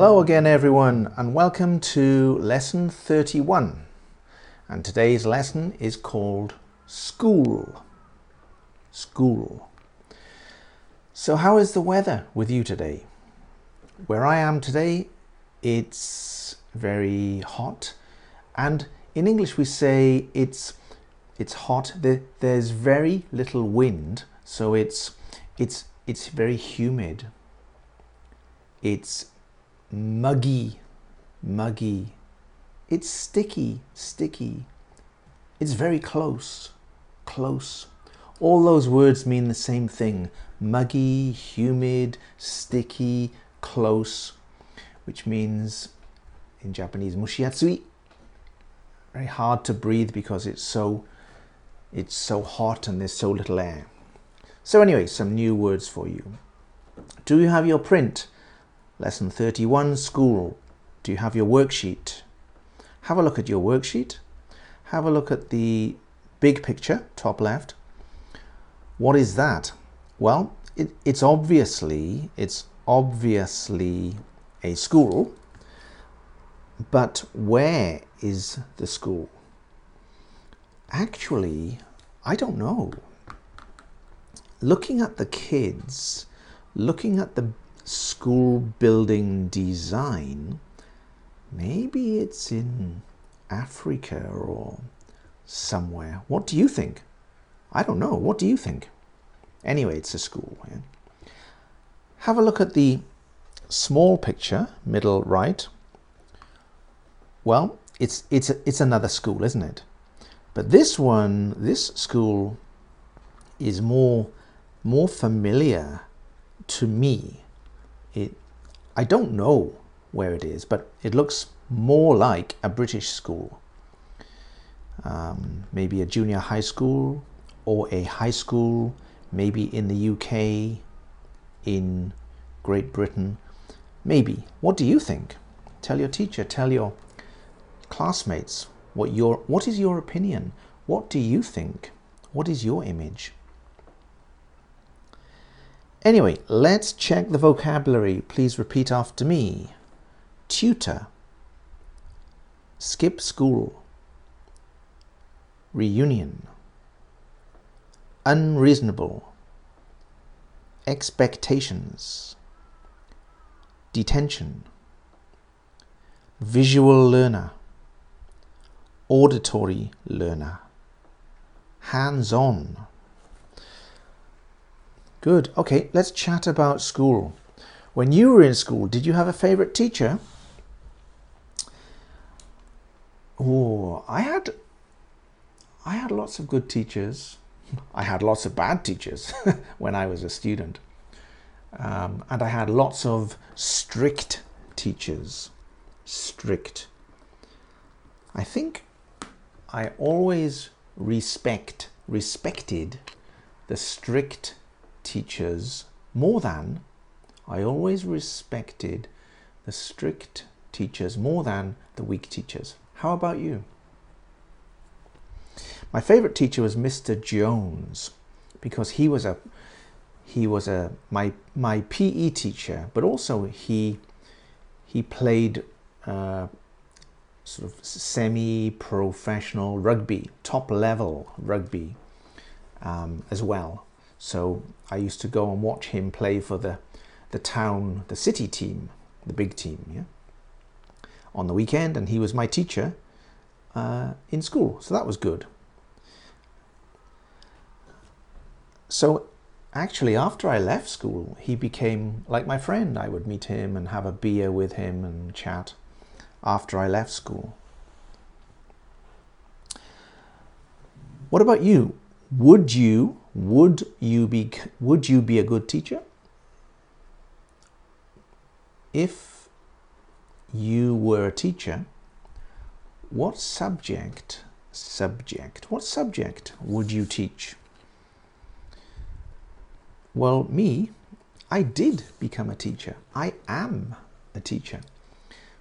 Hello again everyone and welcome to lesson 31 and today's lesson is called school. School. So how is the weather with you today? Where I am today it's very hot and in English we say it's it's hot there's very little wind so it's it's it's very humid it's muggy, muggy. It's sticky, sticky. It's very close, close. All those words mean the same thing. Muggy, humid, sticky, close, which means in Japanese, mushiatsui. Very hard to breathe because it's so, it's so hot and there's so little air. So anyway, some new words for you. Do you have your print? Lesson 31, School. Do you have your worksheet? Have a look at your worksheet. Have a look at the big picture, top left. What is that? Well, it, it's obviously, it's obviously a school, but where is the school? Actually, I don't know. Looking at the kids, looking at the school building design, maybe it's in Africa or somewhere. What do you think? I don't know. What do you think? Anyway, it's a school. Yeah? Have a look at the small picture, middle right. Well, it's, it's, it's another school, isn't it? But this one, this school is more, more familiar to me it, I don't know where it is, but it looks more like a British school. Um, maybe a junior high school or a high school, maybe in the UK, in Great Britain. Maybe. What do you think? Tell your teacher, tell your classmates what your what is your opinion? What do you think? What is your image? Anyway, let's check the vocabulary. Please repeat after me. Tutor. Skip school. Reunion. Unreasonable. Expectations. Detention. Visual learner. Auditory learner. Hands-on. Good. Okay, let's chat about school. When you were in school, did you have a favorite teacher? Oh, I had I had lots of good teachers. I had lots of bad teachers when I was a student. Um, and I had lots of strict teachers. Strict. I think I always respect respected the strict teachers more than, I always respected the strict teachers more than the weak teachers. How about you? My favorite teacher was Mr. Jones because he was a he was a my my PE teacher, but also he he played uh, sort of semi-professional rugby, top level rugby um, as well. So I used to go and watch him play for the, the town, the city team, the big team, yeah, on the weekend. And he was my teacher uh, in school. So that was good. So actually, after I left school, he became like my friend. I would meet him and have a beer with him and chat after I left school. What about you? Would you would you be would you be a good teacher? If you were a teacher, what subject subject what subject would you teach? Well, me, I did become a teacher. I am a teacher.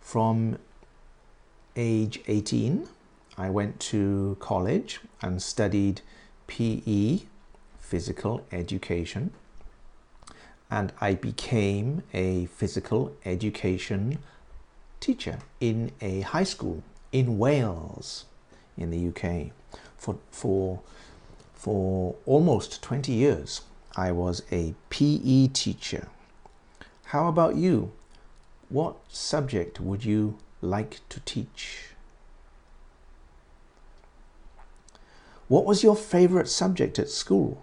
From age 18, I went to college and studied PE physical education. and I became a physical education teacher in a high school in Wales in the UK for for for almost 20 years I was a PE teacher. How about you? What subject would you like to teach? What was your favorite subject at school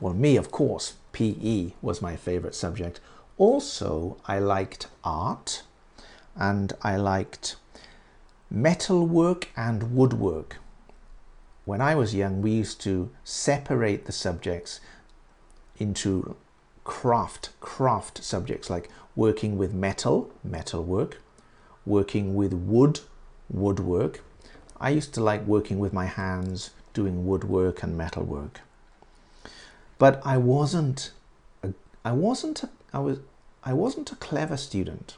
well me of course PE was my favorite subject also, I liked art and I liked metalwork and woodwork. When I was young, we used to separate the subjects into craft, craft subjects like working with metal, metalwork, working with wood, woodwork. I used to like working with my hands, doing woodwork and metalwork. But I wasn't, I wasn't I was I wasn't a clever student.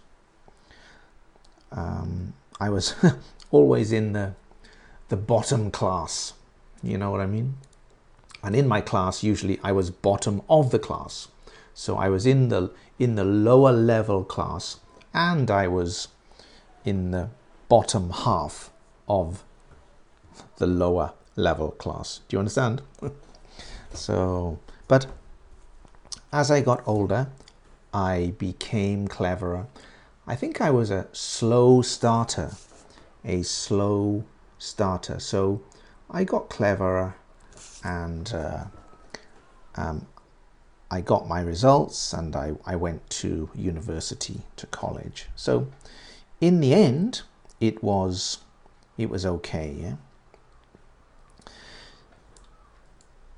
Um, I was always in the the bottom class. You know what I mean? And in my class, usually I was bottom of the class. So I was in the in the lower level class, and I was in the bottom half of the lower level class. Do you understand? so, but as I got older, I became cleverer. I think I was a slow starter, a slow starter. So I got cleverer and uh, um, I got my results and I, I went to university, to college. So in the end, it was, it was okay. Yeah?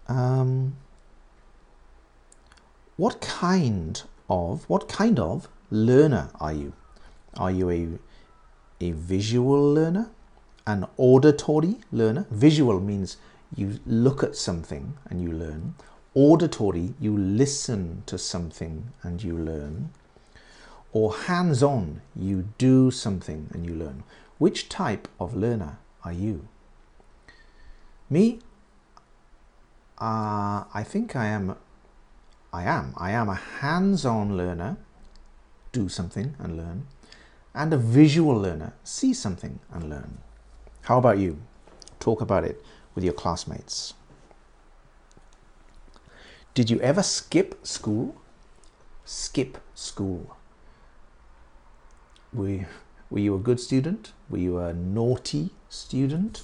Um, what kind of, what kind of learner are you? Are you a, a visual learner? An auditory learner? Visual means you look at something and you learn. Auditory, you listen to something and you learn. Or hands-on, you do something and you learn. Which type of learner are you? Me, uh, I think I am I am. I am a hands-on learner, do something and learn, and a visual learner, see something and learn. How about you? Talk about it with your classmates. Did you ever skip school? Skip school. Were, were you a good student? Were you a naughty student?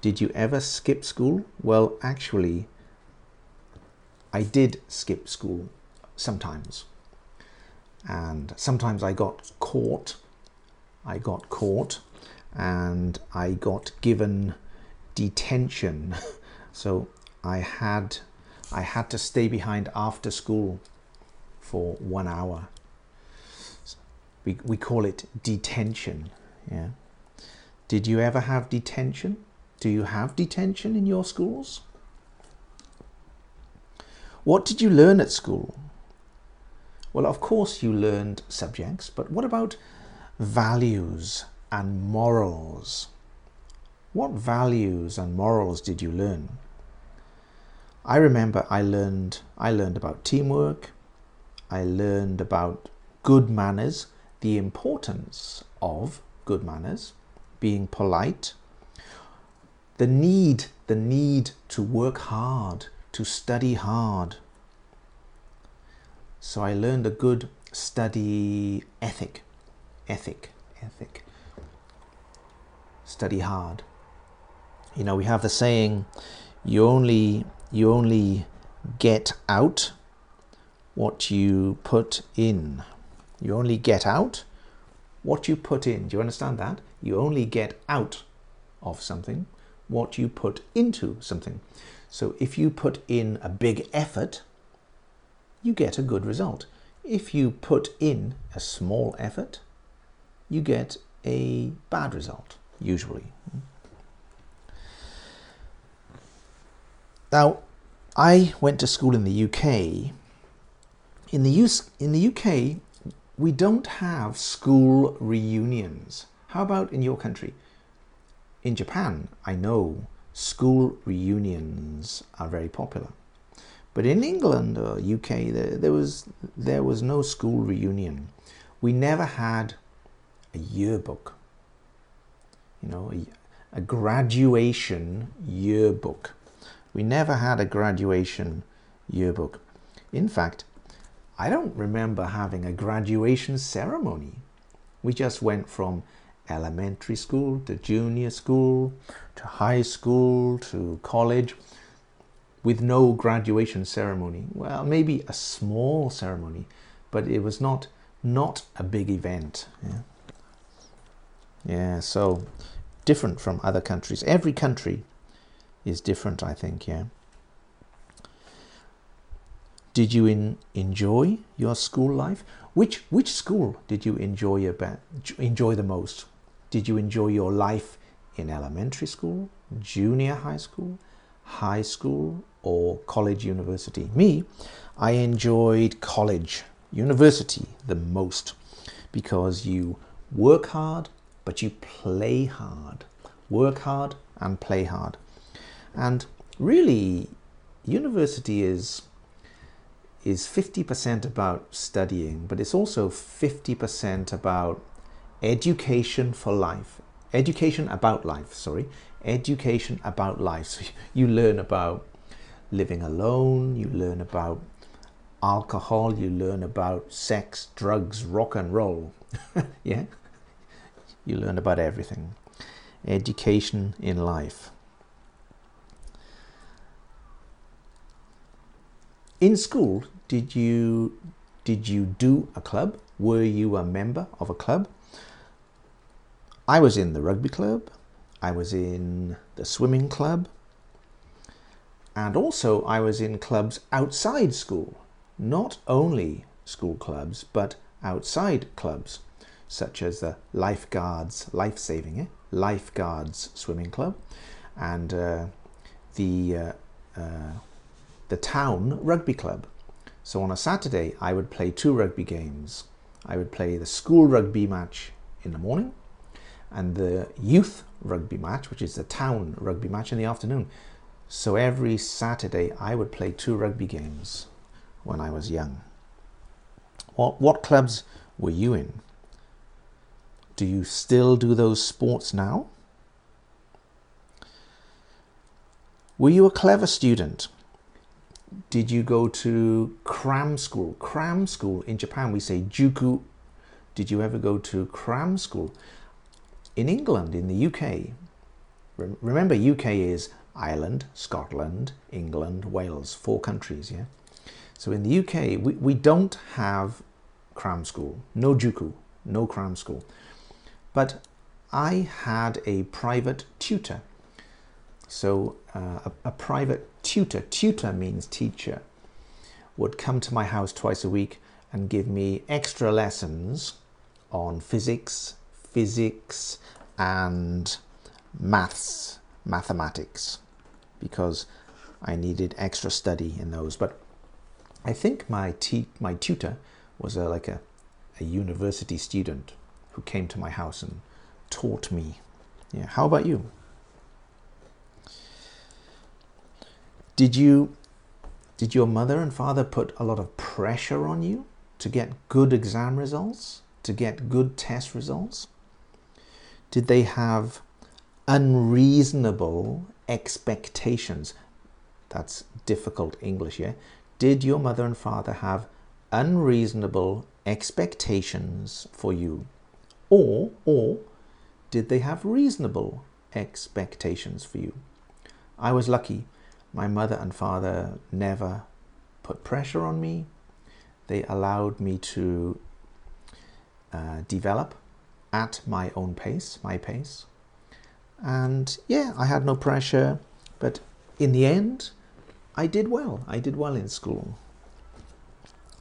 Did you ever skip school? Well, actually, I did skip school sometimes. And sometimes I got caught. I got caught and I got given detention. So I had I had to stay behind after school for one hour. We, we call it detention. Yeah. Did you ever have detention? Do you have detention in your schools? What did you learn at school? Well, of course you learned subjects, but what about values and morals? What values and morals did you learn? I remember I learned I learned about teamwork. I learned about good manners, the importance of good manners, being polite, the need the need to work hard, to study hard. So I learned a good study ethic, ethic, ethic. Study hard. You know, we have the saying, you only, you only get out what you put in. You only get out what you put in. Do you understand that? You only get out of something what you put into something. So if you put in a big effort, you get a good result. If you put in a small effort, you get a bad result, usually. Now, I went to school in the UK. In the, US, in the UK, we don't have school reunions. How about in your country? In Japan, I know school reunions are very popular. But in England or UK, there, there was there was no school reunion. We never had a yearbook. You know, a, a graduation yearbook. We never had a graduation yearbook. In fact, I don't remember having a graduation ceremony. We just went from elementary school to junior school to high school to college with no graduation ceremony. Well, maybe a small ceremony, but it was not not a big event. Yeah, yeah so different from other countries. Every country is different, I think, yeah. Did you in, enjoy your school life? Which which school did you enjoy your enjoy the most? Did you enjoy your life in elementary school, junior high school, high school, or college university? Me, I enjoyed college, university the most because you work hard, but you play hard. Work hard and play hard. And really, university is is 50% about studying, but it's also 50% about education for life. Education about life, sorry. Education about life. So you learn about living alone, you learn about alcohol, you learn about sex, drugs, rock and roll. yeah? You learn about everything. Education in life. In school, did you did you do a club? Were you a member of a club? I was in the rugby club. I was in the swimming club. And also I was in clubs outside school. Not only school clubs, but outside clubs, such as the lifeguards, life saving, eh? lifeguards swimming club, and uh, the uh, uh, the town rugby club. So on a Saturday, I would play two rugby games. I would play the school rugby match in the morning and the youth rugby match, which is the town rugby match in the afternoon. So every Saturday, I would play two rugby games when I was young. What, what clubs were you in? Do you still do those sports now? Were you a clever student? did you go to cram school? Cram school in Japan, we say juku. Did you ever go to cram school? In England, in the UK, remember UK is Ireland, Scotland, England, Wales, four countries, yeah? So in the UK, we, we don't have cram school, no juku, no cram school. But I had a private tutor. So uh, a, a private tutor, tutor means teacher, would come to my house twice a week and give me extra lessons on physics, physics, and maths, mathematics, because I needed extra study in those. But I think my, my tutor was a, like a, a university student who came to my house and taught me. Yeah, how about you? Did you did your mother and father put a lot of pressure on you to get good exam results, to get good test results? Did they have unreasonable expectations? That's difficult English, yeah? Did your mother and father have unreasonable expectations for you? Or, or did they have reasonable expectations for you? I was lucky my mother and father never put pressure on me. They allowed me to uh, develop at my own pace, my pace. And yeah, I had no pressure, but in the end, I did well. I did well in school.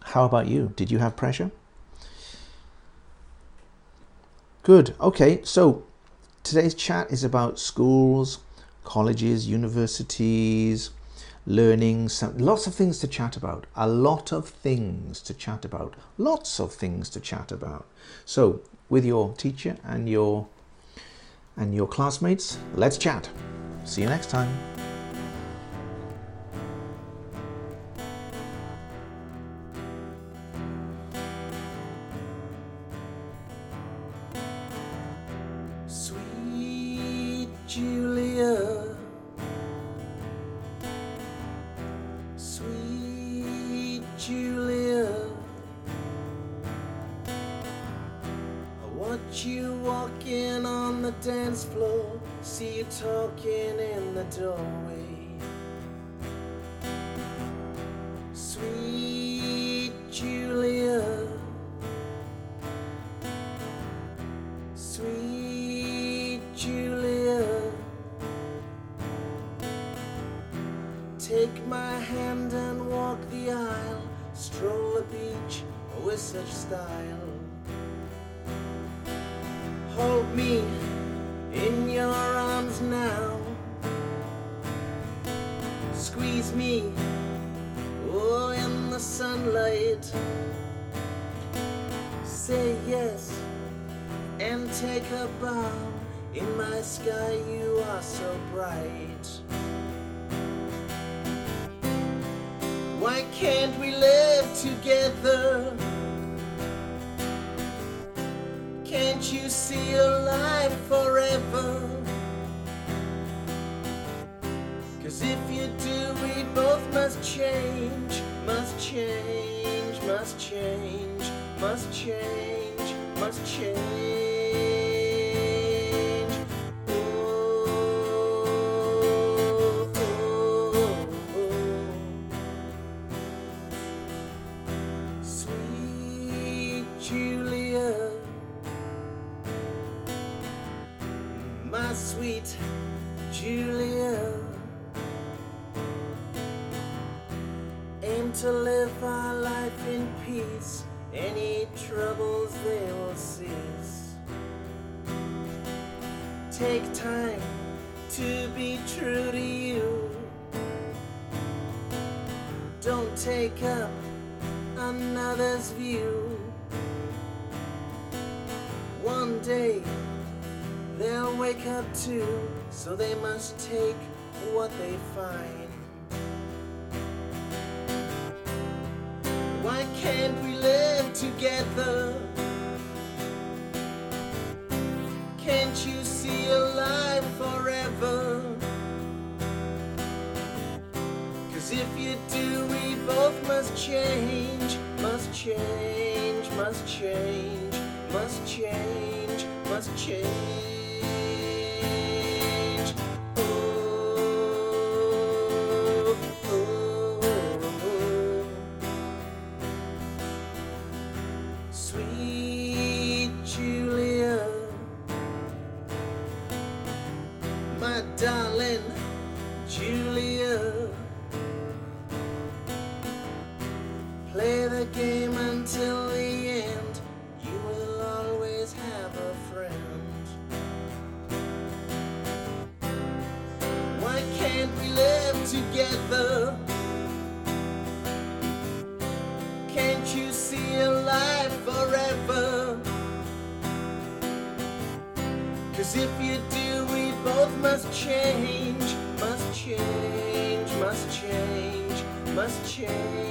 How about you? Did you have pressure? Good. Okay, so today's chat is about schools colleges, universities, learning, some, lots of things to chat about, a lot of things to chat about, lots of things to chat about. So with your teacher and your and your classmates. Let's chat. See you next time. Julia, sweet Julia. You you walking on the dance floor, see you talking in the doorway. Hold me in your arms now. Squeeze me, oh, in the sunlight. Say yes and take a bow. In my sky, you are so bright. Why can't we live together? You see a life forever? Cause if you do, we both must change, must change, must change, must change, must change. Take time to be true to you. Don't take up another's view. One day they'll wake up too, so they must take what they find. Why can't we live together? Cause if you do, we both must change, must change, must change, must change, must change. Cause if you do, we both must change, must change, must change, must change, must change.